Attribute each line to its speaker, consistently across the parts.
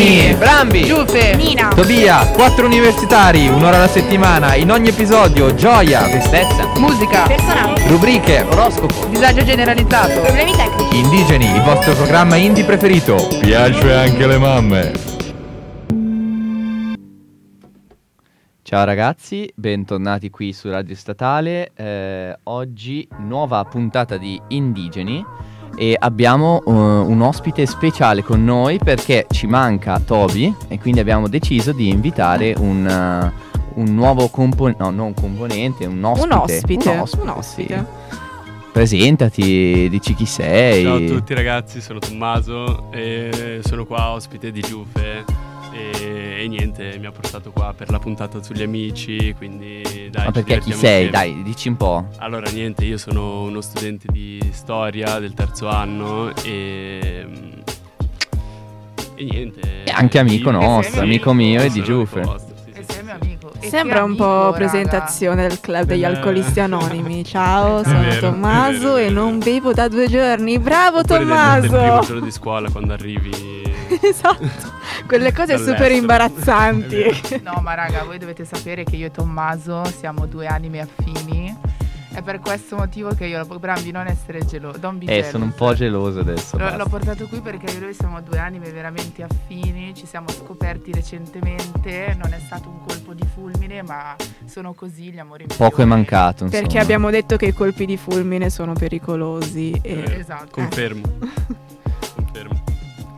Speaker 1: Indigeni,
Speaker 2: Brambi,
Speaker 1: Giuffe,
Speaker 3: Nina.
Speaker 2: Tobia, quattro universitari, un'ora alla settimana, in ogni episodio gioia,
Speaker 4: Tristezza.
Speaker 1: musica,
Speaker 3: Personaggi.
Speaker 2: rubriche,
Speaker 4: Oroscopo.
Speaker 1: disagio generalizzato.
Speaker 3: Problemi tecnici.
Speaker 2: Indigeni, il vostro programma indie preferito. Piace anche le mamme. Ciao ragazzi, bentornati qui su Radio Statale. Eh, oggi nuova puntata di Indigeni e abbiamo eh, un ospite speciale con noi perché ci manca Toby e quindi abbiamo deciso di invitare un, eh, un nuovo componente, no, non un componente, un ospite.
Speaker 5: Un ospite,
Speaker 2: Un ospite,
Speaker 5: un ospite.
Speaker 2: sì. Presentati, dici chi sei.
Speaker 6: Ciao a tutti ragazzi, sono Tommaso e sono qua ospite di Giuffe e, e niente, mi ha portato qua per la puntata sugli amici, quindi dai.
Speaker 2: Ma perché chi sei?
Speaker 6: insieme.
Speaker 2: Dai, dici un po'.
Speaker 6: Allora niente, io sono uno studente di storia del terzo anno e... E niente.
Speaker 2: E anche amico nostro,
Speaker 6: sì,
Speaker 2: amico mio e di Giuffe.
Speaker 6: amico sì, sì, sì.
Speaker 1: amico.
Speaker 5: Sembra un
Speaker 1: amico,
Speaker 5: po'
Speaker 1: raga.
Speaker 5: presentazione del club degli
Speaker 6: Eh.
Speaker 5: alcolisti anonimi. Ciao,
Speaker 6: È
Speaker 5: sono
Speaker 6: vero,
Speaker 5: Tommaso e non bevo da due giorni. Bravo
Speaker 6: Oppure del- Del primo
Speaker 5: Tommaso!
Speaker 6: giorno di scuola quando arrivi...
Speaker 5: esatto, quelle cose
Speaker 6: Dall'estero.
Speaker 5: super imbarazzanti.
Speaker 1: No, ma raga, voi dovete sapere che io e Tommaso siamo due anime affini. È per questo motivo che io lo Brambi non essere geloso. Don't be
Speaker 2: Eh,
Speaker 1: jealous.
Speaker 2: sono un po' geloso adesso.
Speaker 1: L'ho,
Speaker 2: basta.
Speaker 1: l'ho portato qui perché io e lui siamo due anime veramente affini, ci siamo scoperti recentemente, non è stato un colpo di fulmine, ma sono così gli amori migliori.
Speaker 2: Poco è mancato, insomma.
Speaker 5: Perché abbiamo detto che i colpi di fulmine sono pericolosi. E...
Speaker 6: Eh,
Speaker 1: Esatto.
Speaker 6: Confermo.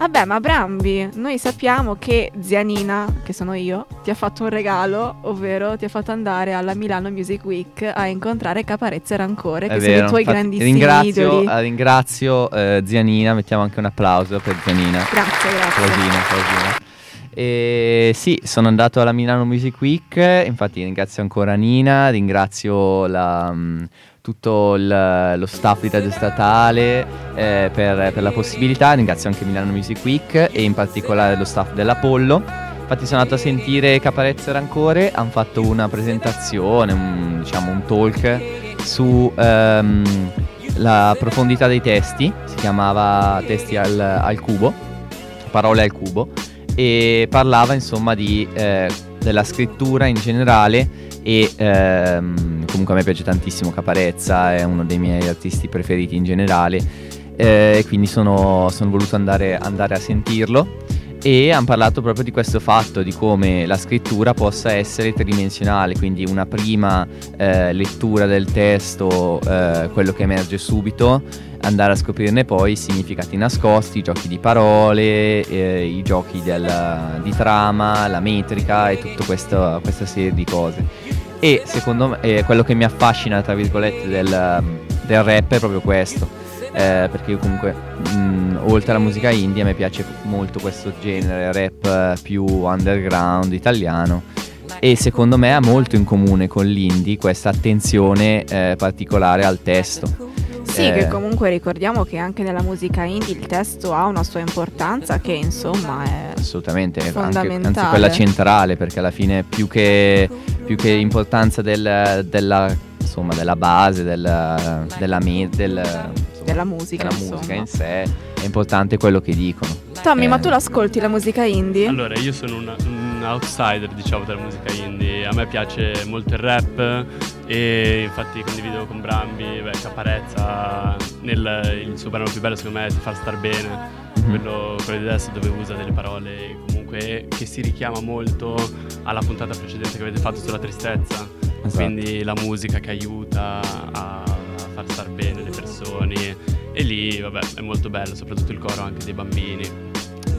Speaker 5: Vabbè, ma Brambi, noi sappiamo che zia Nina, che sono io, ti ha fatto un regalo, ovvero ti ha fatto andare alla Milano Music Week a incontrare Caparezza e Rancore, che
Speaker 2: È
Speaker 5: sono
Speaker 2: vero,
Speaker 5: i tuoi
Speaker 2: infatti,
Speaker 5: grandissimi
Speaker 2: ringrazio,
Speaker 5: idoli.
Speaker 2: eh, ringrazio eh, zia Nina, mettiamo anche un applauso per zia Nina.
Speaker 5: Grazie, grazie.
Speaker 2: Cosina, cosina. E sì, sono andato alla Milano Music Week, infatti ringrazio ancora Nina, ringrazio la, mh, tutto il- lo staff di Radio Statale eh, per, per la possibilità, ringrazio anche Milano Music Week e in particolare lo staff dell'Apollo. Infatti sono andato a sentire Caparezza e Rancore, hanno fatto una presentazione, un, diciamo un talk su ehm, la profondità dei testi, si chiamava Testi al, al cubo, parole al cubo, e parlava insomma di, eh, della scrittura in generale e ehm, comunque a me piace tantissimo Caparezza, è uno dei miei artisti preferiti in generale eh, quindi sono, sono voluto andare, andare a sentirlo e hanno parlato proprio di questo fatto, di come la scrittura possa essere tridimensionale, quindi una prima eh, lettura del testo, eh, quello che emerge subito, andare a scoprirne poi i significati nascosti, i giochi di parole, eh, i giochi del- di trama, la metrica e tutta questa serie di cose. E secondo me eh, quello che mi affascina, tra virgolette, del, del rap è proprio questo. eh, perché io comunque, mh, oltre alla musica indie, me piace molto questo genere rap eh, più underground italiano. E secondo me ha molto in comune con l'indie questa attenzione eh, particolare al testo.
Speaker 5: Sì,
Speaker 2: Eh,
Speaker 5: che comunque ricordiamo che anche nella musica indie il testo ha una sua importanza che insomma è...
Speaker 2: Assolutamente, anche,
Speaker 5: Fondamentale.
Speaker 2: anzi quella centrale, perché alla fine più che, più che importanza del- della, insomma, della base, del- della, me- del- insomma,
Speaker 5: Della musica,
Speaker 2: della musica in sé, è importante quello che dicono.
Speaker 5: Tommy,
Speaker 2: Eh.
Speaker 5: ma tu l'ascolti la musica indie?
Speaker 6: Allora, io sono un, un outsider, diciamo, della musica indie. A me piace molto il rap e infatti condivido con Brambi, beh, Caparezza, nel, il suo brano più bello secondo me è Ti far star bene,
Speaker 2: Mhm.
Speaker 6: quello, quello di adesso dove usa delle parole comunque che si richiama molto alla puntata precedente che avete fatto sulla tristezza.
Speaker 2: Esatto.
Speaker 6: Quindi la musica che aiuta a, a far star bene le persone e lì vabbè è molto bello, soprattutto il coro anche dei bambini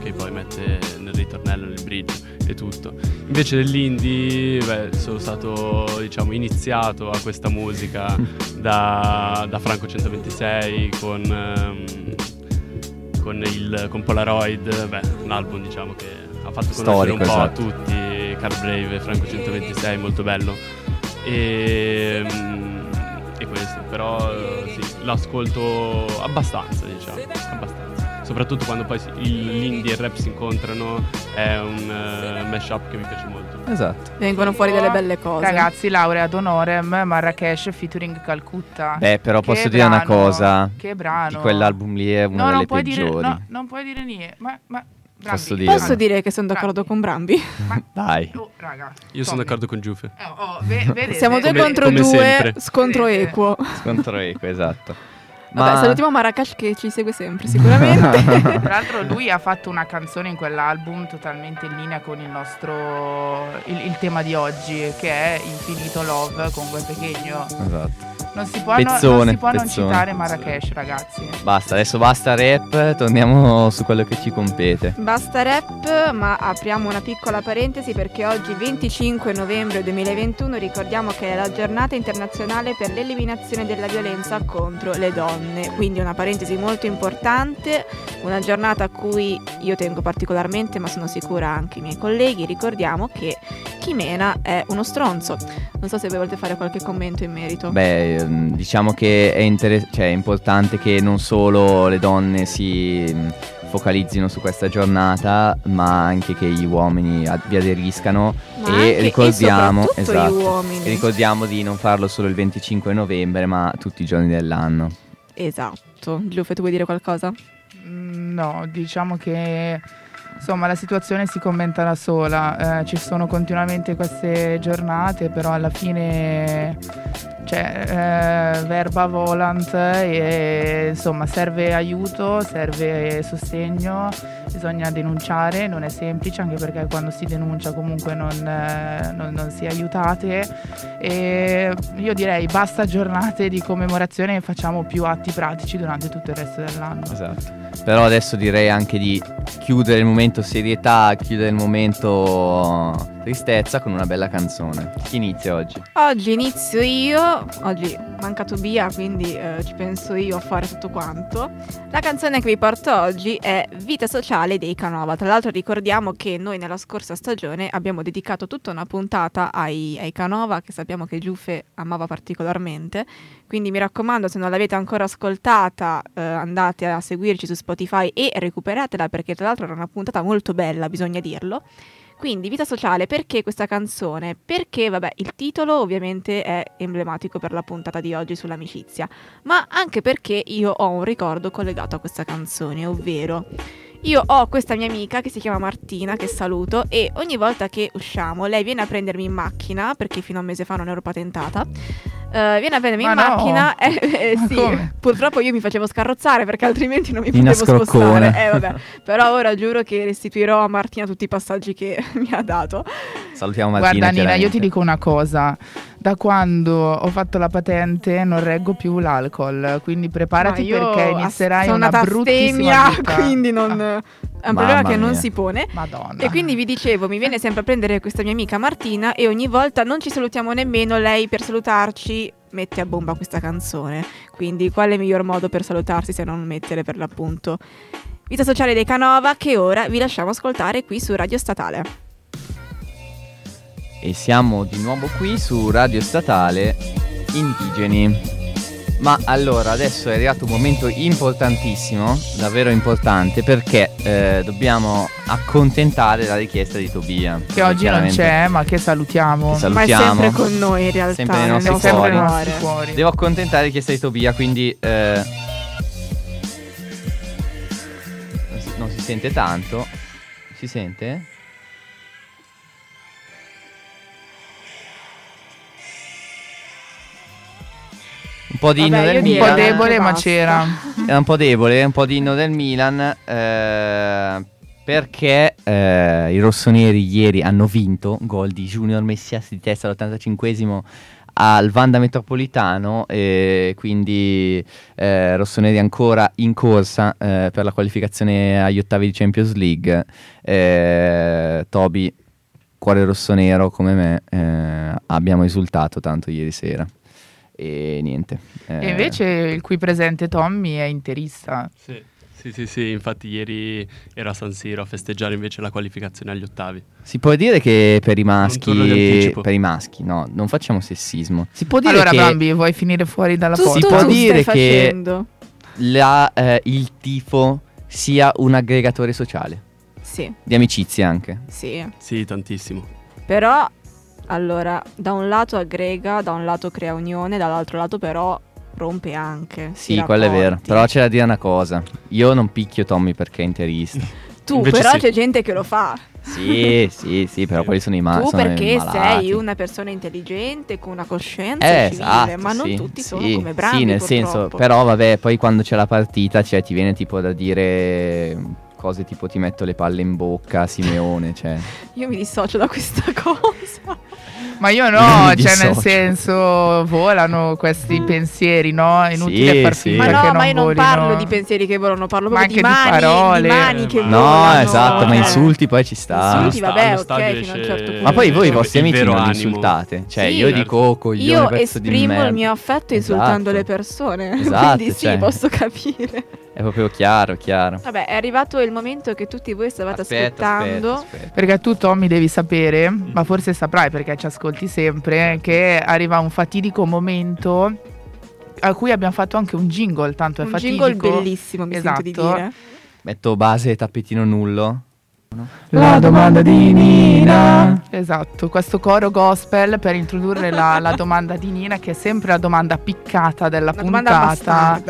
Speaker 6: che poi mette nel ritornello, nel bridge e tutto. Invece dell'indie beh, sono stato diciamo iniziato a questa musica da, da Franco 126 con, ehm, con, il, con Polaroid, beh, un album diciamo che ha fatto conoscere
Speaker 2: Storico,
Speaker 6: un po'
Speaker 2: esatto.
Speaker 6: a tutti, Carl Brave, Franco 126, molto bello. E, mm, e questo, però sì, l'ascolto abbastanza, diciamo, abbastanza. Soprattutto quando poi l'indie e il rap si incontrano, è un eh, mashup che mi piace molto.
Speaker 2: Esatto.
Speaker 5: Vengono fuori delle belle cose.
Speaker 1: Ragazzi, laurea ad honorem, Marrakesh featuring Calcutta.
Speaker 2: Beh, però
Speaker 1: Che
Speaker 2: posso dire una
Speaker 1: brano,
Speaker 2: cosa.
Speaker 1: Che brano.
Speaker 2: Di quell'album lì è una
Speaker 1: no, non
Speaker 2: delle
Speaker 1: puoi dire,
Speaker 2: peggiori.
Speaker 1: no, non puoi dire niente. Ma, ma Brambi,
Speaker 2: Posso dire.
Speaker 5: Posso dire che sono d'accordo
Speaker 1: Brambi.
Speaker 5: con Brambi?
Speaker 1: Ma-
Speaker 2: Dai.
Speaker 1: Oh, raga.
Speaker 6: Io sono d'accordo con Giuffe.
Speaker 1: Eh, oh, ve-?
Speaker 5: Siamo due
Speaker 6: Come-
Speaker 5: contro
Speaker 6: come
Speaker 5: due,
Speaker 6: sempre.
Speaker 5: scontro
Speaker 1: Vedete?
Speaker 5: equo.
Speaker 2: Scontro equo, esatto.
Speaker 5: Vabbè, salutiamo Marrakesh che ci segue sempre, sicuramente.
Speaker 1: Tra l'altro lui ha fatto una canzone in quell'album totalmente in linea con il nostro il, il tema di oggi che è Infinito Love con quel pechegno.
Speaker 2: Esatto.
Speaker 1: Non si può, no- non
Speaker 2: Pezzone,
Speaker 1: si può non
Speaker 2: pezzone.
Speaker 1: citare Marrakesh, ragazzi.
Speaker 2: Basta, adesso basta rap, torniamo su quello che ci compete.
Speaker 5: Basta rap, ma apriamo una piccola parentesi perché oggi 25 novembre 2021 ricordiamo che è la giornata internazionale per l'eliminazione della violenza contro le donne, quindi una parentesi molto importante, una giornata a cui io tengo particolarmente, ma sono sicura anche i miei colleghi, ricordiamo che chi mena è uno stronzo. Non so se voi volete fare qualche commento in merito.
Speaker 2: Beh, ehm, diciamo che è, inter- cioè, è importante che non solo le donne si mh, focalizzino su questa giornata, ma anche che gli uomini ad- vi aderiscano
Speaker 5: Ma
Speaker 2: e ricordiamo,
Speaker 5: e
Speaker 2: esatto,
Speaker 5: gli uomini.
Speaker 2: ricordiamo di non farlo solo il 25 novembre, ma tutti i giorni dell'anno.
Speaker 5: Esatto. Giuffe, tu vuoi dire qualcosa?
Speaker 1: Mm, No, diciamo che insomma la situazione si commenta da sola, eh, ci sono continuamente queste giornate, però alla fine cioè, eh, verba volant e insomma serve aiuto, serve sostegno, bisogna denunciare, non è semplice anche perché quando si denuncia comunque non, eh, non- non si aiutate e io direi basta giornate di commemorazione e facciamo più atti pratici durante tutto il resto dell'anno.
Speaker 2: Esatto. Però adesso direi anche di chiudere il momento serietà, chiudere il momento tristezza con una bella canzone. Chi inizia oggi?
Speaker 5: Oggi inizio io, oggi manca Tobia quindi eh, ci penso io a fare tutto quanto. La canzone che vi porto oggi è Vita sociale dei Canova. Tra l'altro ricordiamo che noi nella scorsa stagione abbiamo dedicato tutta una puntata ai, ai Canova che sappiamo che Giuffe amava particolarmente. Quindi mi raccomando se non l'avete ancora ascoltata eh, andate a seguirci su Spotify e recuperatela perché tra l'altro era una puntata molto bella, bisogna dirlo. Quindi, vita sociale, perché questa canzone? Perché, vabbè, il titolo ovviamente è emblematico per la puntata di oggi sull'amicizia, ma anche perché io ho un ricordo collegato a questa canzone, ovvero io ho questa mia amica che si chiama Martina, che saluto, e ogni volta che usciamo lei viene a prendermi in macchina, perché fino a un mese fa non ero patentata. Eh, viene a prendermi in
Speaker 1: Ma no!
Speaker 5: macchina e eh,
Speaker 1: Ma
Speaker 5: sì,
Speaker 1: come?
Speaker 5: purtroppo io mi facevo scarrozzare perché altrimenti non mi
Speaker 2: Nina
Speaker 5: potevo
Speaker 2: Scroccone.
Speaker 5: spostare. Eh, vabbè. Però ora giuro che restituirò a Martina tutti i passaggi che mi ha dato.
Speaker 2: Salutiamo Martina.
Speaker 1: Guarda Nina, io ti dico una cosa, da quando ho fatto la patente non reggo più l'alcol, quindi preparati perché inizierai una
Speaker 5: una
Speaker 1: bruttissima vita.
Speaker 5: quindi non
Speaker 1: Ah,
Speaker 5: è un problema che non si pone.
Speaker 1: Madonna.
Speaker 5: E quindi vi dicevo, mi viene sempre a prendere questa mia amica Martina e ogni volta non ci salutiamo nemmeno, lei per salutarci mette a bomba questa canzone. Quindi quale miglior modo per salutarsi se non mettere per l'appunto Vita sociale dei Canova che ora vi lasciamo ascoltare qui su Radio Statale.
Speaker 2: E siamo di nuovo qui su Radio Statale Indigeni. Ma allora, adesso è arrivato un momento importantissimo, davvero importante, perché eh, dobbiamo accontentare la richiesta di Tobia.
Speaker 1: che oggi non c'è, ma che salutiamo.
Speaker 2: Ti salu-
Speaker 5: Ma è
Speaker 2: Salutiamo.
Speaker 5: sempre con noi in realtà,
Speaker 2: Sempre nei
Speaker 5: nel
Speaker 2: nostri
Speaker 5: nostro
Speaker 1: sempre
Speaker 2: cuori.
Speaker 1: nei nostri cuori.
Speaker 2: Devo accontentare la richiesta di Tobia, quindi... eh, non si sente tanto. Si sente? Un po' di inno
Speaker 5: Vabbè,
Speaker 2: del
Speaker 5: io
Speaker 1: Un po'
Speaker 2: Milan.
Speaker 1: debole, ma c'era.
Speaker 2: Era un po' debole, un po' di inno del Milan. eh, perché eh, i rossoneri ieri hanno vinto. Gol di Junior Messias di testa all'85esimo al Vanda Metropolitano. E quindi eh, rossoneri ancora in corsa eh, per la qualificazione agli ottavi di Champions League. Eh, Toby, cuore rossonero come me, eh, abbiamo esultato tanto ieri sera. E niente.
Speaker 1: E
Speaker 2: eh,
Speaker 1: invece il qui presente Tommy è interista.
Speaker 6: Sì. Sì, sì, sì, infatti ieri ero a San Siro a festeggiare invece la qualificazione agli ottavi.
Speaker 2: Si può dire che per i maschi, per i maschi, no, non facciamo sessismo. Si può dire
Speaker 1: Allora
Speaker 2: che
Speaker 1: Bambi, vuoi finire fuori dalla
Speaker 2: Si
Speaker 1: porta?
Speaker 5: tu
Speaker 2: può
Speaker 5: tu
Speaker 2: dire
Speaker 5: stai
Speaker 2: che-
Speaker 5: facendo.
Speaker 2: la, eh, il tifo sia un aggregatore sociale,
Speaker 5: Sì,
Speaker 2: di amicizia anche.
Speaker 5: sì.
Speaker 6: Sì, tantissimo.
Speaker 5: Però, allora, da un lato aggrega, da un lato crea unione, dall'altro lato però rompe anche.
Speaker 2: Sì, quello è vero. Però c'è da dire una cosa. Io non picchio Tommy perché è interista.
Speaker 5: Tu,
Speaker 6: Invece
Speaker 5: però
Speaker 6: sì.
Speaker 5: c'è gente che lo fa.
Speaker 2: Sì, sì, sì, però quelli sono i ma-
Speaker 5: tu
Speaker 2: sono
Speaker 5: perché sei una persona intelligente, con una coscienza
Speaker 2: Eh,
Speaker 5: civile,
Speaker 2: esatto,
Speaker 5: ma non
Speaker 2: sì,
Speaker 5: tutti sono
Speaker 2: sì,
Speaker 5: come bravi.
Speaker 2: Sì, nel
Speaker 5: purtroppo.
Speaker 2: senso, però vabbè, poi quando c'è la partita, cioè ti viene tipo da dire cose tipo ti metto le palle in bocca, Simeone, cioè.
Speaker 5: Io mi dissocio da questa cosa.
Speaker 1: Ma io no, cioè nel senso volano questi pensieri, no? È inutile
Speaker 2: Sì,
Speaker 1: far
Speaker 2: sì.
Speaker 1: finta
Speaker 5: Ma
Speaker 1: che
Speaker 5: no,
Speaker 1: non
Speaker 5: ma io non
Speaker 1: volino.
Speaker 5: parlo di pensieri che volano, parlo
Speaker 1: Ma
Speaker 5: proprio di
Speaker 1: anche di
Speaker 5: mani,
Speaker 1: parole.
Speaker 5: di mani che
Speaker 6: ma-
Speaker 2: No,
Speaker 5: volano.
Speaker 2: esatto, ma
Speaker 5: Eh.
Speaker 2: insulti poi ci sta.
Speaker 5: Insulti,
Speaker 6: Sta-
Speaker 5: vabbè,
Speaker 6: allo
Speaker 5: ok, fino a un certo punto.
Speaker 2: Ma poi voi i vostri amici non li insultate. Cioè,
Speaker 5: Sì.
Speaker 2: io dico oh, coglione,
Speaker 5: Io
Speaker 2: pezzo di
Speaker 5: esprimo il mio affetto
Speaker 2: Esatto.
Speaker 5: insultando le persone,
Speaker 2: Esatto,
Speaker 5: quindi sì,
Speaker 2: cioè.
Speaker 5: posso capire.
Speaker 2: È proprio chiaro, chiaro.
Speaker 5: Vabbè, è arrivato il momento che tutti voi stavate
Speaker 2: Aspetta,
Speaker 5: aspettando.
Speaker 2: aspetta, aspetta.
Speaker 1: Perché tu Tommy devi sapere, ma forse saprai perché ci ascolti sempre, che arriva un fatidico momento a cui abbiamo fatto anche un jingle, tanto è
Speaker 5: Un
Speaker 1: fatidico.
Speaker 5: jingle bellissimo, mi sento di
Speaker 1: Esatto.
Speaker 5: dire.
Speaker 2: Metto base e tappetino nullo.
Speaker 1: La domanda di Nina. Esatto, questo coro gospel per introdurre la, la domanda di Nina, che è sempre la domanda piccata della
Speaker 5: Una
Speaker 1: puntata.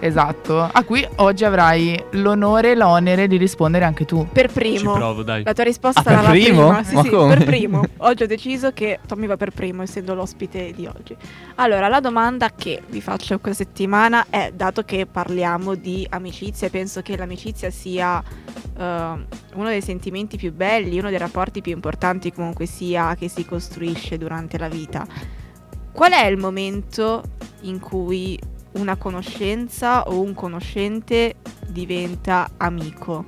Speaker 1: Esatto, a cui oggi avrai l'onore e l'onere di rispondere anche tu.
Speaker 5: Per
Speaker 6: Ci
Speaker 5: primo.
Speaker 6: provo, dai.
Speaker 5: La tua risposta
Speaker 2: Ah, per
Speaker 5: sarà la
Speaker 2: primo?
Speaker 5: prima. Sì,
Speaker 2: Ma
Speaker 5: sì,
Speaker 2: come?
Speaker 5: per primo. Oggi ho deciso che Tommy va per primo, essendo l'ospite di oggi. Allora, la domanda che vi faccio questa settimana è, dato che parliamo di amicizia, e penso che l'amicizia sia eh, uno dei sentimenti più belli, uno dei rapporti più importanti comunque sia che si costruisce durante la vita. Qual è il momento in cui una conoscenza o un conoscente diventa amico?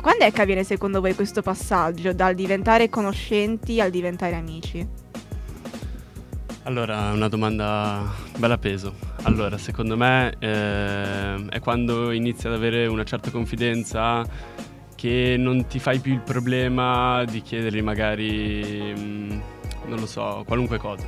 Speaker 5: Quando è che avviene secondo voi questo passaggio dal diventare conoscenti al diventare amici?
Speaker 6: Allora, una domanda bella peso. Allora, secondo me eh, è quando inizi ad avere una certa confidenza che non ti fai più il problema di chiedergli magari, mm, non lo so, qualunque cosa.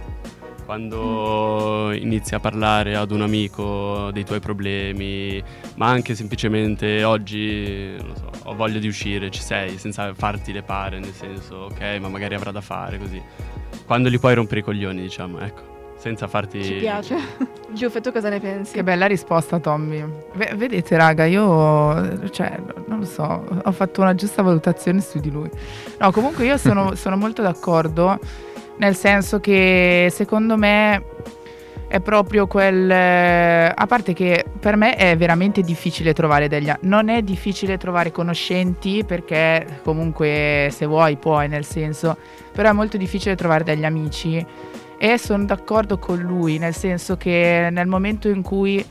Speaker 6: Quando inizi a parlare ad un amico dei tuoi problemi, ma anche semplicemente oggi, so, ho voglia di uscire, ci sei, senza farti le pare, nel senso, ok, ma magari avrà da fare, così. Quando gli puoi rompere i coglioni, diciamo, ecco. Senza farti...
Speaker 5: Ci piace? Giuffe, tu cosa ne pensi?
Speaker 1: Che bella risposta, Tommy. Ve- vedete, raga, io, cioè, non lo so, ho fatto una giusta valutazione su di lui. No, comunque io sono, sono molto d'accordo, nel senso che secondo me è proprio quel... eh, A parte che per me è veramente difficile trovare degli... Non è difficile trovare conoscenti perché comunque se vuoi puoi, nel senso... Però è molto difficile trovare degli amici e sono d'accordo con lui, nel senso che nel momento in cui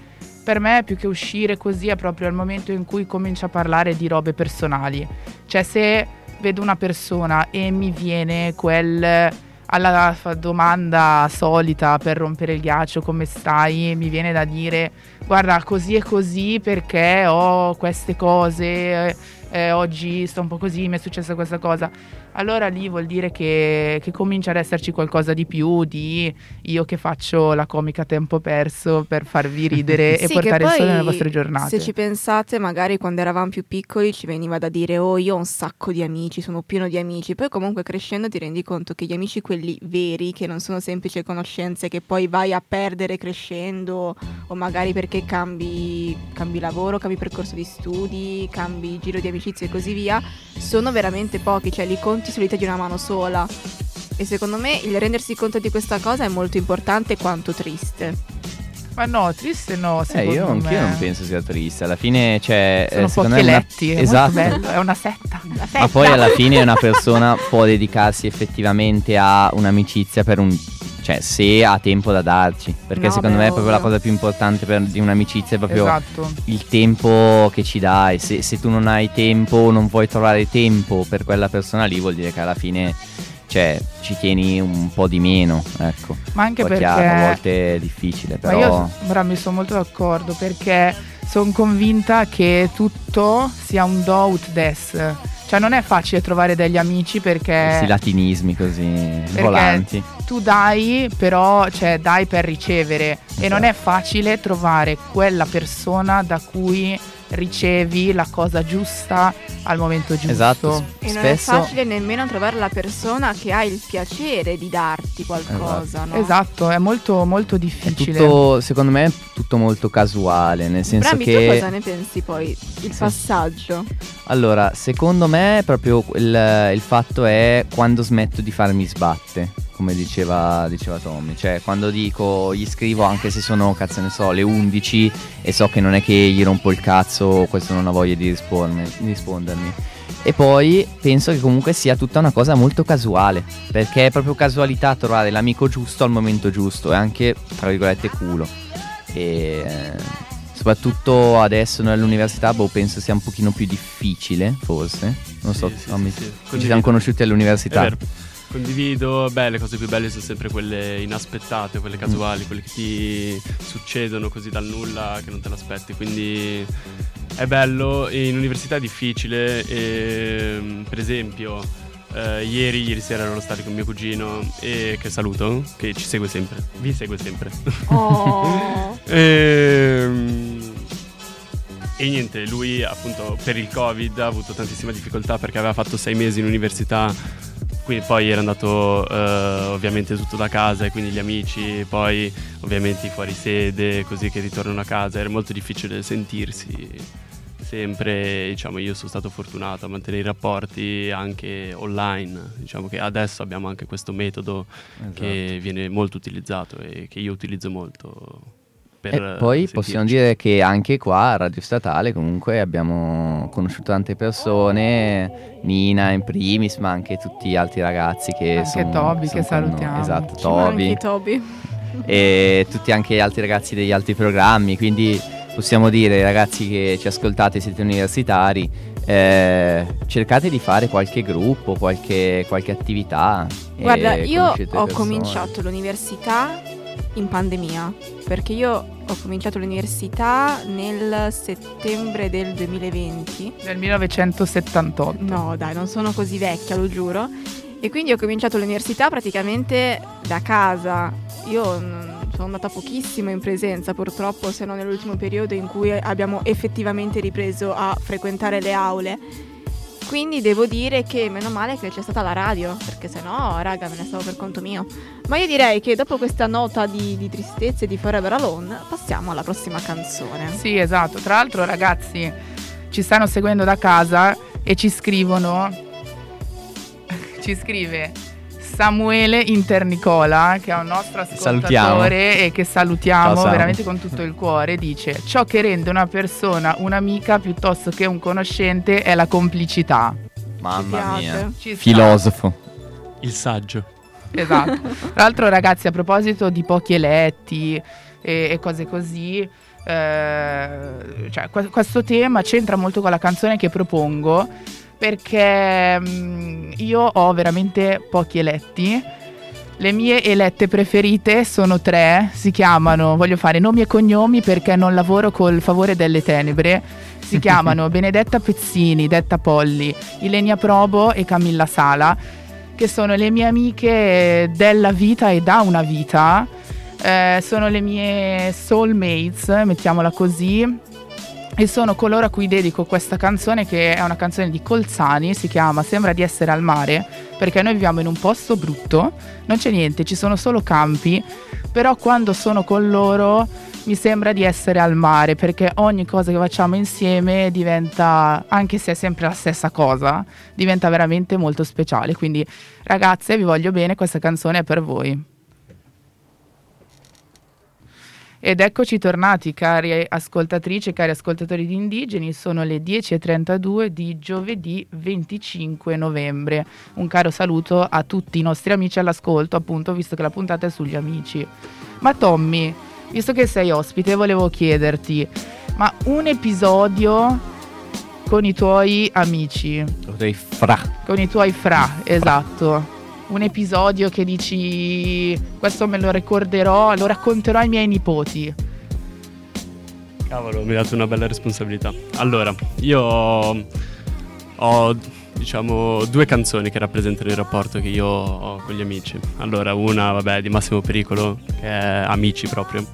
Speaker 1: per me più che uscire così è proprio il momento in cui comincio a parlare di robe personali. Cioè se vedo una persona e mi viene quel alla domanda solita per rompere il ghiaccio come stai, mi viene da dire guarda così e così perché ho queste cose, eh, oggi sto un po' così, mi è successa questa cosa allora lì vuol dire che, che comincia ad esserci qualcosa di più di io che faccio la comica a tempo perso per farvi ridere e
Speaker 5: Sì,
Speaker 1: portare
Speaker 5: che
Speaker 1: il sole nelle vostre giornate.
Speaker 5: Se ci pensate, magari quando eravamo più piccoli ci veniva da dire oh io ho un sacco di amici, sono pieno di amici, poi comunque crescendo ti rendi conto che gli amici quelli veri, che non sono semplici conoscenze che poi vai a perdere crescendo o magari perché cambi, cambi lavoro, cambi percorso di studi, cambi giro di amicizie e così via, sono veramente pochi, cioè li conti sulle dita di una mano sola. E secondo me il rendersi conto di questa cosa è molto importante quanto triste.
Speaker 1: Ma no, triste no,
Speaker 2: Eh, io
Speaker 1: me.
Speaker 2: anch'io non penso sia triste. Alla fine, cioè,
Speaker 1: Sono
Speaker 2: eh, secondo
Speaker 1: pochi
Speaker 2: me è una-
Speaker 1: è
Speaker 2: Esatto.
Speaker 1: molto bello, è una setta.
Speaker 2: Ma poi alla fine una persona può dedicarsi effettivamente a un'amicizia per un... Cioè, se ha tempo da darci. Perché
Speaker 5: No,
Speaker 2: secondo
Speaker 5: beh,
Speaker 2: me è proprio la
Speaker 5: ovvio.
Speaker 2: cosa più importante per- di un'amicizia, è proprio
Speaker 1: Esatto.
Speaker 2: il tempo che ci dai. Se, se tu non hai tempo, non vuoi trovare tempo per quella persona lì, vuol dire che alla fine, cioè, ci tieni un po' di meno. Ecco.
Speaker 1: Ma anche perché
Speaker 2: chiaro, a volte è difficile,
Speaker 1: Ma
Speaker 2: però...
Speaker 1: io ora mi sono molto d'accordo perché sono convinta che tutto sia un do ut des. Cioè non è facile trovare degli amici perché
Speaker 2: Questi latinismi così volanti.
Speaker 1: tu dai, però cioè dai per ricevere e
Speaker 2: Esatto.
Speaker 1: non è facile trovare quella persona da cui ricevi la cosa giusta al momento giusto.
Speaker 2: Esatto.
Speaker 5: E non
Speaker 2: Spesso
Speaker 5: è facile nemmeno trovare la persona che ha il piacere di darti qualcosa, no?
Speaker 1: Esatto, è molto molto
Speaker 2: è
Speaker 1: difficile.
Speaker 2: tutto, secondo me, tutto molto casuale, nel senso
Speaker 5: Brambi,
Speaker 2: che...
Speaker 5: tu cosa ne pensi poi? Il passaggio?
Speaker 2: Allora, secondo me proprio il, il fatto è quando smetto di farmi sbatte, come diceva, diceva Tommy. Cioè, quando dico, gli scrivo anche se sono, cazzo ne so, le 11 e so che non è che gli rompo il cazzo o questo non ha voglia di rispondermi. E poi penso che comunque sia tutta una cosa molto casuale, perché è proprio casualità trovare l'amico giusto al momento giusto e anche, tra virgolette, culo. E eh, soprattutto adesso nell'università, boh, penso sia un pochino più difficile, forse. Non so,
Speaker 6: Sì,
Speaker 2: Tommy,
Speaker 6: sì,
Speaker 2: ci siamo conosciuti all'università.
Speaker 6: Condivido, beh, le cose più belle sono sempre quelle inaspettate, quelle casuali, quelle che ti succedono così dal nulla che non te l'aspetti. Quindi è bello. In università è difficile. E, per esempio, eh, ieri, ieri sera ero stato con mio cugino, e che saluto, che ci segue sempre. Vi segue sempre.
Speaker 5: Oh.
Speaker 6: Ehm, E niente, lui appunto per il Covid ha avuto tantissima difficoltà perché aveva fatto sei mesi in università, quindi poi era andato eh, ovviamente tutto da casa e quindi gli amici, poi ovviamente i fuori sede, così che ritornano a casa, era molto difficile sentirsi sempre, diciamo io sono stato fortunato a mantenere i rapporti anche online, diciamo che adesso abbiamo anche questo metodo
Speaker 2: Esatto.
Speaker 6: che viene molto utilizzato e che io utilizzo molto. Per
Speaker 2: E poi
Speaker 6: sentirci.
Speaker 2: possiamo dire che anche qua a Radio Statale comunque abbiamo conosciuto tante persone, Nina in primis, ma anche tutti gli altri ragazzi che
Speaker 1: Anche
Speaker 2: sono,
Speaker 1: Toby,
Speaker 2: sono
Speaker 1: che
Speaker 2: con noi.
Speaker 1: salutiamo.
Speaker 2: Esatto, Toby
Speaker 5: Toby.
Speaker 2: e tutti anche gli altri ragazzi degli altri programmi, quindi possiamo dire ragazzi che ci ascoltate siete universitari, eh, cercate di fare qualche gruppo, qualche, qualche attività.
Speaker 5: Guarda, io ho
Speaker 2: persone.
Speaker 5: cominciato l'università in pandemia, perché io ho cominciato l'università nel settembre del 2020.
Speaker 1: Nel 1978.
Speaker 5: No, dai, non sono così vecchia, lo giuro. E quindi ho cominciato l'università praticamente da casa. Io sono andata pochissimo in presenza, purtroppo, se non nell'ultimo periodo in cui abbiamo effettivamente ripreso a frequentare le aule. Quindi devo dire che meno male che c'è stata la radio, perché se no, raga, me ne stavo per conto mio. Ma io direi che dopo questa nota di, di tristezza e di Forever Alone, passiamo alla prossima canzone.
Speaker 1: Sì, esatto. Tra l'altro, ragazzi, ci stanno seguendo da casa e ci scrivono. Ci scrive Samuele Internicola, che è un nostro
Speaker 2: Salutiamo.
Speaker 1: ascoltatore e che salutiamo
Speaker 2: Ciao,
Speaker 1: veramente con tutto il cuore. Dice: Ciò che rende una persona un'amica piuttosto che un conoscente è la complicità.
Speaker 2: Mamma
Speaker 5: Mi
Speaker 2: mia, filosofo.
Speaker 6: Il saggio.
Speaker 1: Esatto. Tra l'altro, ragazzi, a proposito di pochi eletti e, e cose così, eh, cioè, que- questo tema c'entra molto con la canzone che propongo perché mm, io ho veramente pochi eletti. Le mie elette preferite sono tre, si chiamano, voglio fare nomi e cognomi perché non lavoro col favore delle tenebre, si chiamano Benedetta Pezzini, detta Polli, Ilenia Probo e Camilla Sala, che sono le mie amiche della vita e da una vita, Eh, sono le mie soulmates, mettiamola così, e sono coloro a cui dedico questa canzone che è una canzone di Colzani, si chiama Sembra di essere al mare, perché noi viviamo in un posto brutto, non c'è niente, ci sono solo campi, però quando sono con loro mi sembra di essere al mare, perché ogni cosa che facciamo insieme diventa, anche se è sempre la stessa cosa, diventa veramente molto speciale. Quindi ragazze, vi voglio bene, questa canzone è per voi. Ed eccoci tornati, cari ascoltatrici e cari ascoltatori di Indigeni, sono le 10.32 di giovedì 25 novembre. Un caro saluto a tutti i nostri amici all'ascolto, appunto, visto che la puntata è sugli amici. Ma Tommy, visto che sei ospite, volevo chiederti, ma un episodio con i tuoi amici,
Speaker 2: Dei fra.
Speaker 1: con i tuoi fra, esatto. Un episodio che dici questo me lo ricorderò, lo racconterò ai miei nipoti.
Speaker 6: Cavolo, mi hai dato una bella responsabilità. Allora, io ho, diciamo, due canzoni che rappresentano il rapporto che io ho con gli amici. Allora, una, vabbè, di Massimo Pericolo, che è Amici proprio,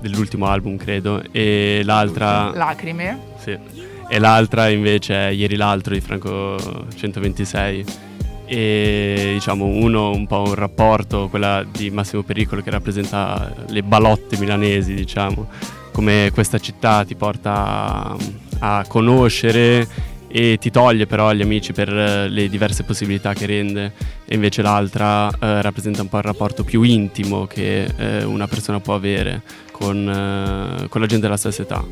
Speaker 6: dell'ultimo album, credo, e l'altra...
Speaker 1: Lacrime.
Speaker 6: Sì. E l'altra invece è Ieri l'altro di Franco 126. E diciamo uno un po' un rapporto, quella di Massimo Pericolo che rappresenta le balotte milanesi, diciamo, come questa città ti porta a conoscere e ti toglie però gli amici per le diverse possibilità che rende e invece l'altra eh, rappresenta un po' il rapporto più intimo che eh, una persona può avere con, eh, con la gente della stessa età.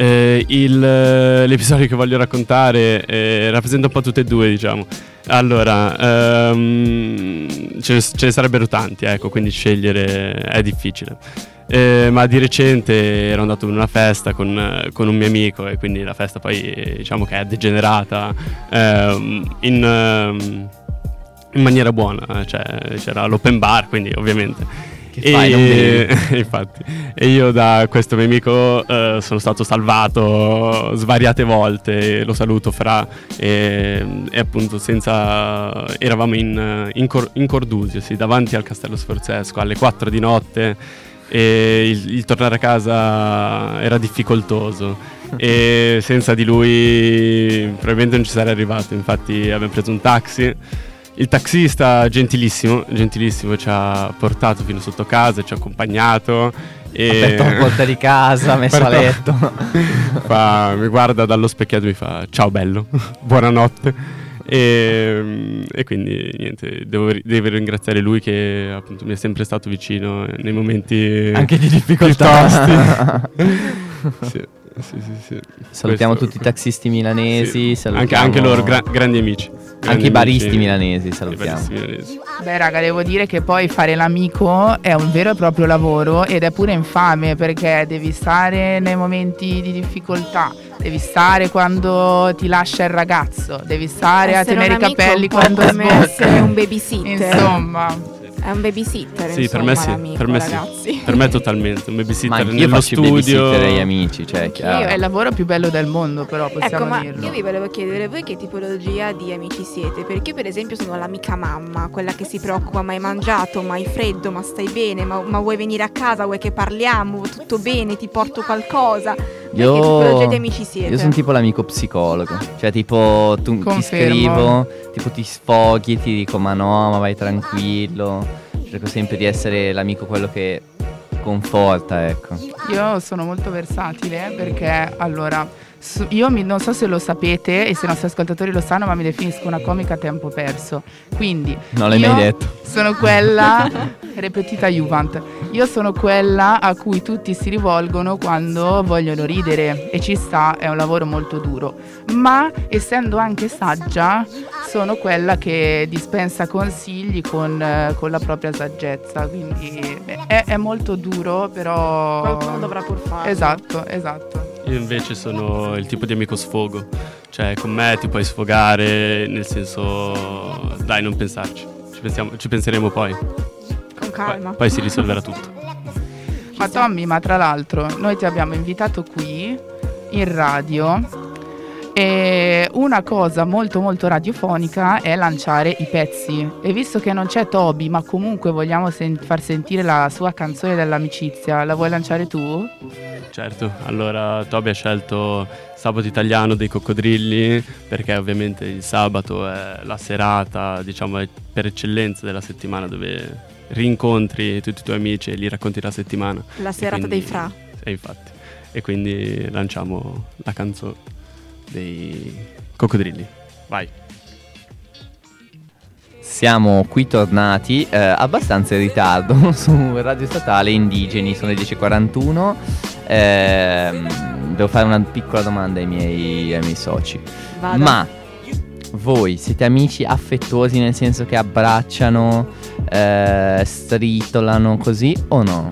Speaker 6: Eh, il, l'episodio che voglio raccontare eh, rappresenta un po' tutte e due, diciamo. Allora, um, ce, ce, ne sarebbero tanti, ecco, quindi scegliere è difficile. Eh, ma di recente ero andato in una festa con, con, un mio amico e quindi la festa poi diciamo che è degenerata ehm, in, ehm, in, maniera buona, cioè c'era l'open bar quindi ovviamente.
Speaker 2: Che fai,
Speaker 6: e, infatti, e io da questo mio amico eh, sono stato salvato svariate volte, lo saluto fra e, e appunto senza eravamo in, in, Cor, in Cordusio, sì, davanti al Castello Sforzesco alle 4 di notte e il, il tornare a casa era difficoltoso. E senza di lui probabilmente non ci sarei arrivato. Infatti abbiamo preso un taxi il taxista gentilissimo gentilissimo ci ha portato fino sotto casa ci ha accompagnato
Speaker 2: e aperto la porta di casa messo a letto
Speaker 6: fa, mi guarda dallo specchiato e mi fa ciao bello buonanotte e, e, quindi niente, devo, devo, ringraziare lui che appunto mi è sempre stato vicino nei momenti
Speaker 2: anche di difficoltà.
Speaker 6: sì. Sì, sì, sì.
Speaker 2: Salutiamo Questo, tutti i taxisti milanesi.
Speaker 6: Anche, anche, loro, gra- grandi amici. Grandi
Speaker 2: anche i baristi milanesi, salutiamo. Baristi milanesi.
Speaker 1: Beh, raga, devo dire che poi fare l'amico è un vero e proprio lavoro ed è pure infame perché devi stare nei momenti di difficoltà devi stare quando ti lascia il ragazzo, devi stare essere a tenere i capelli quando sbocca.
Speaker 5: essere un babysitter.
Speaker 1: Insomma.
Speaker 5: È un babysitter,
Speaker 6: sì,
Speaker 5: insomma,
Speaker 6: per me sì,
Speaker 5: amico,
Speaker 6: per me
Speaker 5: ragazzi.
Speaker 6: sì. Per me totalmente, un babysitter
Speaker 2: Ma
Speaker 6: nello studio.
Speaker 2: babysitter agli amici, cioè, chiaro.
Speaker 1: Io è il lavoro più bello del mondo, però possiamo
Speaker 5: ecco, ma
Speaker 1: dirlo.
Speaker 5: io vi volevo chiedere voi che tipologia di amici siete, perché io per esempio sono l'amica mamma, quella che si preoccupa, ma hai mangiato, ma hai freddo, ma stai bene, ma, ma vuoi venire a casa, vuoi che parliamo, tutto bene, ti porto qualcosa.
Speaker 2: Io,
Speaker 5: che tipologia di amici siete?
Speaker 2: Io sono tipo l'amico psicologo, cioè tipo tu, ti scrivo, tipo ti sfoghi, ti dico ma no, ma vai tranquillo cerco sempre di essere l'amico quello che conforta, ecco.
Speaker 1: Io sono molto versatile perché allora io mi, non so se lo sapete e se i nostri ascoltatori lo sanno, ma mi definisco una comica a tempo perso. Quindi
Speaker 2: non l'hai mai detto.
Speaker 1: Sono quella repetita Juvent. Io sono quella a cui tutti si rivolgono quando vogliono ridere e ci sta, è un lavoro molto duro. Ma essendo anche saggia, sono quella che dispensa consigli con, eh, con la propria saggezza. Quindi beh, è, è, molto duro, però.
Speaker 5: Qualcuno dovrà pur farlo.
Speaker 1: Esatto, esatto.
Speaker 6: Io invece sono il tipo di amico sfogo. Cioè, con me ti puoi sfogare, nel senso, dai, non pensarci. Ci, pensiamo, ci penseremo poi.
Speaker 5: Con calma.
Speaker 6: Poi, poi si risolverà tutto.
Speaker 1: Ma Tommy, ma tra l'altro, noi ti abbiamo invitato qui in radio e una cosa molto molto radiofonica è lanciare i pezzi. E visto che non c'è Toby, ma comunque vogliamo sen- far sentire la sua canzone dell'amicizia, la vuoi lanciare tu?
Speaker 6: Certo, allora Toby ha scelto Sabato Italiano dei Coccodrilli perché ovviamente il sabato è la serata, diciamo, per eccellenza della settimana dove rincontri tutti i tuoi amici e li racconti la settimana.
Speaker 5: La serata
Speaker 6: quindi,
Speaker 5: dei fra.
Speaker 6: E infatti. E quindi lanciamo la canzone dei coccodrilli. Vai.
Speaker 2: Siamo qui tornati eh, abbastanza in ritardo su Radio Statale Indigeni, sono le 10.41. Eh, devo fare una piccola domanda ai miei, ai miei soci.
Speaker 5: Vada.
Speaker 2: Ma voi siete amici affettuosi nel senso che abbracciano, eh, stritolano così o no?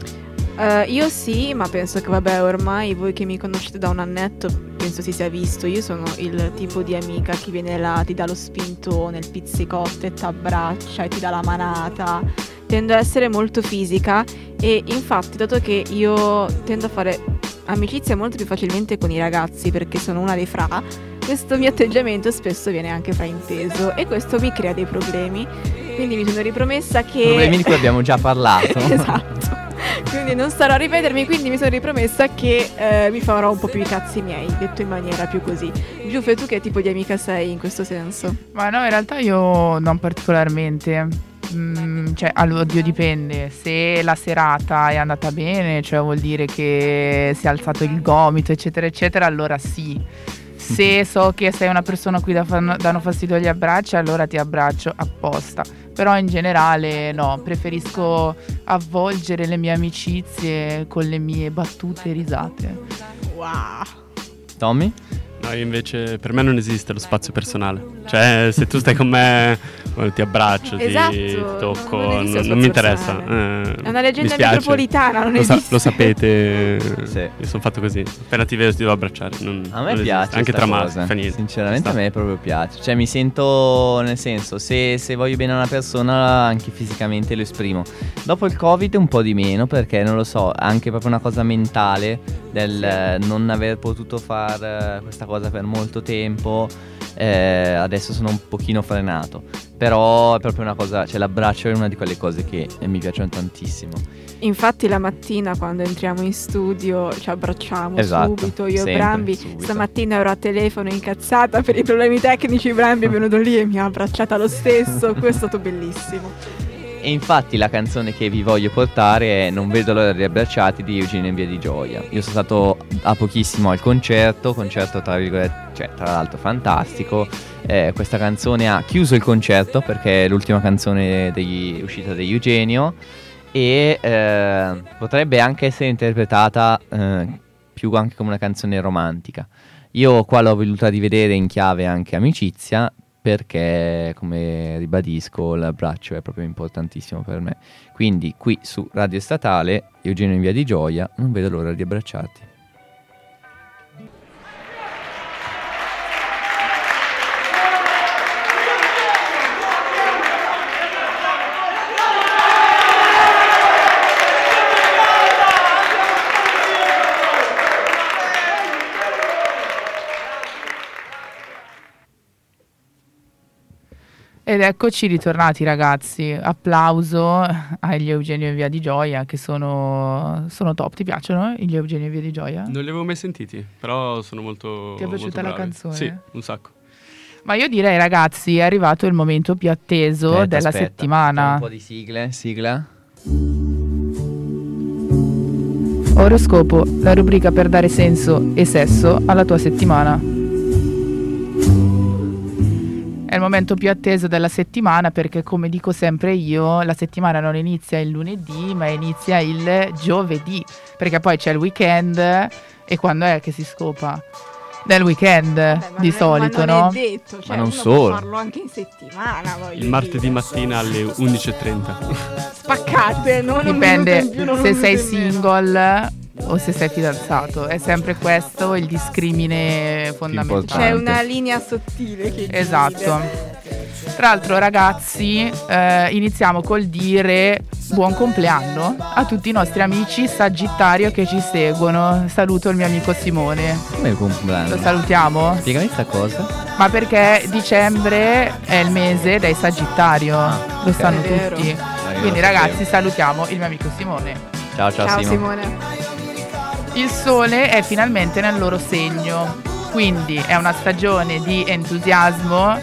Speaker 5: Uh, io sì, ma penso che vabbè, ormai voi che mi conoscete da un annetto, penso si sia visto. Io sono il tipo di amica che viene là, ti dà lo spintone, il pizzicotto e ti abbraccia e ti dà la manata. Tendo ad essere molto fisica e infatti, dato che io tendo a fare amicizia molto più facilmente con i ragazzi perché sono una dei fra, questo mio atteggiamento spesso viene anche frainteso e questo mi crea dei problemi. Quindi mi sono ripromessa che...
Speaker 2: Problemi di cui abbiamo già parlato.
Speaker 5: esatto quindi non starò a ripetermi, quindi mi sono ripromessa che eh, mi farò un po' più i cazzi miei, detto in maniera più così. Giuffe, tu che tipo di amica sei in questo senso?
Speaker 1: Ma no, in realtà io non particolarmente. Mm, cioè, oddio, dipende. Se la serata è andata bene, cioè vuol dire che si è alzato il gomito, eccetera, eccetera, allora sì. Se so che sei una persona a cui danno fastidio gli abbracci, allora ti abbraccio apposta. Però in generale no, preferisco avvolgere le mie amicizie con le mie battute e risate.
Speaker 5: Wow.
Speaker 2: Tommy?
Speaker 6: No, io invece per me non esiste lo spazio personale. Cioè, se tu stai con me, ti abbraccio,
Speaker 5: esatto,
Speaker 6: ti tocco,
Speaker 5: non,
Speaker 6: non, non mi interessa. Eh,
Speaker 5: è una leggenda metropolitana, non
Speaker 6: lo
Speaker 5: esiste.
Speaker 6: Sa- lo sapete,
Speaker 2: sì.
Speaker 6: io sono fatto così. Appena ti vedo ti devo abbracciare. Non,
Speaker 2: a me piace.
Speaker 6: Anche tra
Speaker 2: maschi,
Speaker 6: fa niente.
Speaker 2: Sinceramente Sta. a me proprio piace. Cioè mi sento, nel senso, se, se voglio bene a una persona, anche fisicamente lo esprimo. Dopo il Covid un po' di meno, perché non lo so, anche proprio una cosa mentale del sì. non aver potuto fare questa cosa per molto tempo eh, adesso sono un pochino frenato. Però è proprio una cosa, cioè l'abbraccio è una di quelle cose che mi piacciono tantissimo.
Speaker 5: Infatti la mattina quando entriamo in studio ci abbracciamo
Speaker 2: esatto,
Speaker 5: subito, io
Speaker 2: sempre,
Speaker 5: e Brambi.
Speaker 2: Subito.
Speaker 5: Stamattina ero a telefono incazzata per i problemi tecnici, Brambi è venuto lì e mi ha abbracciata lo stesso, questo è stato bellissimo.
Speaker 2: E infatti la canzone che vi voglio portare è Non vedo l'ora di abbracciati di Eugenio in Via di Gioia. Io sono stato a pochissimo al concerto, concerto tra virgolette, cioè tra l'altro fantastico. Eh, questa canzone ha chiuso il concerto perché è l'ultima canzone degli, uscita di Eugenio e eh, potrebbe anche essere interpretata eh, più anche come una canzone romantica. Io qua l'ho voluta rivedere in chiave anche amicizia perché come ribadisco l'abbraccio è proprio importantissimo per me. Quindi qui su Radio Statale, Eugenio in via di Gioia, non vedo l'ora di abbracciarti.
Speaker 1: Ed eccoci ritornati ragazzi, applauso agli Eugenio in Via di Gioia che sono, sono top, ti piacciono gli Eugenio in Via di Gioia?
Speaker 6: Non li avevo mai sentiti, però sono molto
Speaker 1: Ti è piaciuta la canzone?
Speaker 6: Sì, un sacco.
Speaker 1: Ma io direi ragazzi è arrivato il momento più atteso
Speaker 2: aspetta,
Speaker 1: della
Speaker 2: aspetta.
Speaker 1: settimana.
Speaker 2: Un po' di sigle, sigla.
Speaker 1: Oroscopo, la rubrica per dare senso e sesso alla tua settimana. Il momento più atteso della settimana perché, come dico sempre io, la settimana non inizia il lunedì, ma inizia il giovedì. Perché poi c'è il weekend e quando è che si scopa? Nel weekend
Speaker 5: Beh,
Speaker 1: di
Speaker 5: non
Speaker 1: solito,
Speaker 5: ma non
Speaker 1: no?
Speaker 5: È detto, cioè
Speaker 2: Ma non solo.
Speaker 5: Farlo anche in settimana.
Speaker 6: Il martedì
Speaker 5: dire,
Speaker 6: mattina alle 11.30.
Speaker 5: Spaccate, non
Speaker 1: Dipende
Speaker 5: in più, non
Speaker 1: se sei single o se sei fidanzato. È sempre questo il discrimine fondamentale.
Speaker 5: C'è una linea sottile che
Speaker 1: Esatto. Tra l'altro, ragazzi, eh, iniziamo col dire buon compleanno a tutti i nostri amici Sagittario che ci seguono. Saluto il mio amico Simone.
Speaker 2: Come il compleanno?
Speaker 1: Lo salutiamo?
Speaker 2: Spiegami sta cosa.
Speaker 1: Ma perché dicembre è il mese dei Sagittario, lo sanno tutti. Quindi, ragazzi, salutiamo il mio amico Simone.
Speaker 2: Ciao ciao,
Speaker 5: Ciao
Speaker 2: Simo.
Speaker 5: Simone.
Speaker 1: Il sole è finalmente nel loro segno, quindi è una stagione di entusiasmo.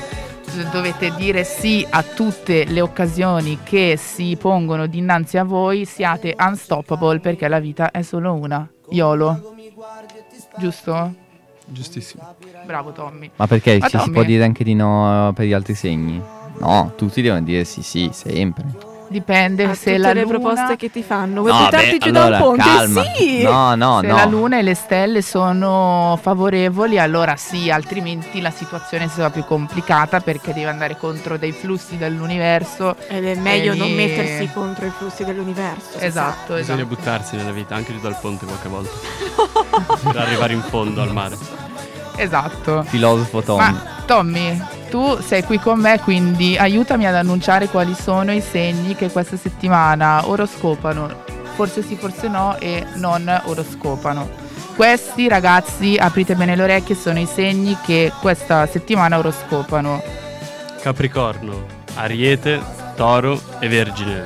Speaker 1: Dovete dire sì a tutte le occasioni che si pongono dinanzi a voi. Siate unstoppable perché la vita è solo una. YOLO. Giusto?
Speaker 6: Giustissimo.
Speaker 1: Bravo Tommy.
Speaker 2: Ma perché
Speaker 1: Ma
Speaker 2: ci si
Speaker 1: Tommy?
Speaker 2: può dire anche di no per gli altri segni? No, tutti devono dire sì sì, sempre.
Speaker 1: Dipende
Speaker 5: A
Speaker 1: se
Speaker 5: tutte
Speaker 1: la
Speaker 5: le
Speaker 1: luna,
Speaker 5: proposte che ti fanno. Vuoi
Speaker 2: No,
Speaker 5: buttarti
Speaker 2: beh,
Speaker 5: giù
Speaker 2: allora,
Speaker 5: da un ponte?
Speaker 2: calma.
Speaker 5: Sì!
Speaker 2: No, no,
Speaker 1: se
Speaker 2: no.
Speaker 1: la luna e le stelle sono favorevoli, allora sì, altrimenti la situazione sarà più complicata perché devi andare contro dei flussi dell'universo.
Speaker 5: Ed è meglio
Speaker 1: E
Speaker 5: non mettersi contro i flussi dell'universo. si
Speaker 1: Esatto,
Speaker 6: Bisogna
Speaker 1: esatto.
Speaker 6: buttarsi nella vita, anche giù dal ponte qualche volta. per arrivare in fondo al mare.
Speaker 1: Esatto.
Speaker 2: Filosofo Tom.
Speaker 1: Ma Tommy, tu sei qui con me, quindi aiutami ad annunciare quali sono i segni che questa settimana oroscopano. Forse sì, forse no e non oroscopano. Questi ragazzi, aprite bene le orecchie, sono i segni che questa settimana oroscopano.
Speaker 6: Capricorno, Ariete, Toro e Vergine.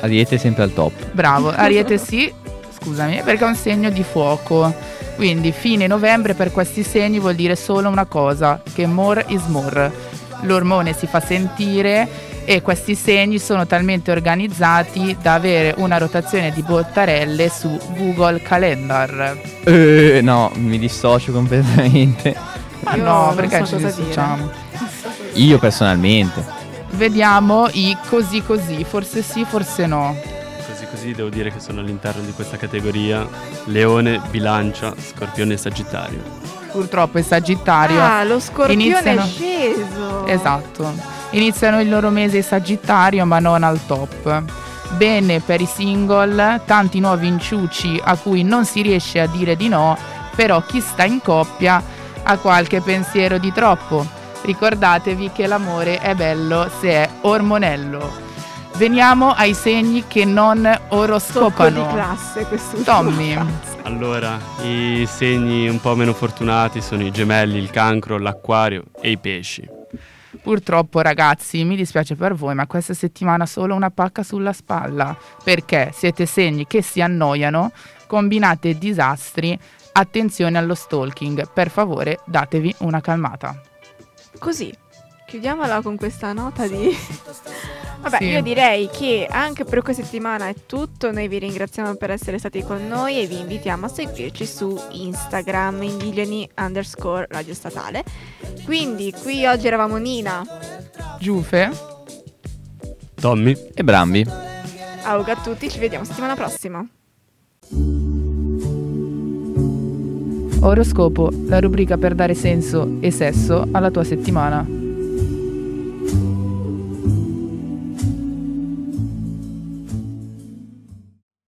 Speaker 2: Ariete è sempre al top.
Speaker 1: Bravo, Ariete sì, scusami, perché è un segno di fuoco. Quindi fine novembre per questi segni vuol dire solo una cosa, che more is more. L'ormone si fa sentire e questi segni sono talmente organizzati da avere una rotazione di bottarelle su Google Calendar.
Speaker 2: Eh, no, mi dissocio completamente.
Speaker 1: Ma
Speaker 5: Io
Speaker 1: no,
Speaker 5: non
Speaker 1: perché
Speaker 5: so
Speaker 1: ci dissociamo?
Speaker 2: Io personalmente.
Speaker 1: Vediamo i così così, forse sì, forse no.
Speaker 6: Così devo dire che sono all'interno di questa categoria Leone, Bilancia, Scorpione e Sagittario.
Speaker 1: Purtroppo è Sagittario.
Speaker 5: Ah, lo scorpione
Speaker 1: Iniziano-
Speaker 5: è sceso.
Speaker 1: Esatto. Iniziano il loro mese Sagittario, ma non al top. Bene per i single, tanti nuovi inciuci a cui non si riesce a dire di no, però chi sta in coppia ha qualche pensiero di troppo. Ricordatevi che l'amore è bello se è ormonello. Veniamo ai segni che non
Speaker 5: Tocco di
Speaker 1: oroscopano.
Speaker 5: classe questo
Speaker 1: Tommy.
Speaker 6: Allora, i segni un po' meno fortunati sono i gemelli, il cancro, l'acquario e i pesci.
Speaker 1: Purtroppo ragazzi, mi dispiace per voi, ma questa settimana solo una pacca sulla spalla, perché siete segni che si annoiano, combinate disastri, attenzione allo stalking, per favore datevi una calmata.
Speaker 5: Così, chiudiamola con questa nota di... Vabbè,
Speaker 1: Sì.
Speaker 5: io direi che anche per questa settimana è tutto. Noi vi ringraziamo per essere stati con noi e vi invitiamo a seguirci su Instagram, indigliani underscore radio statale. Quindi, qui oggi eravamo Nina,
Speaker 1: Giufe?
Speaker 6: Tommy?
Speaker 2: E Brambi.
Speaker 5: Auga a tutti, ci vediamo settimana prossima.
Speaker 1: Oroscopo, la rubrica per dare senso e sesso alla tua settimana.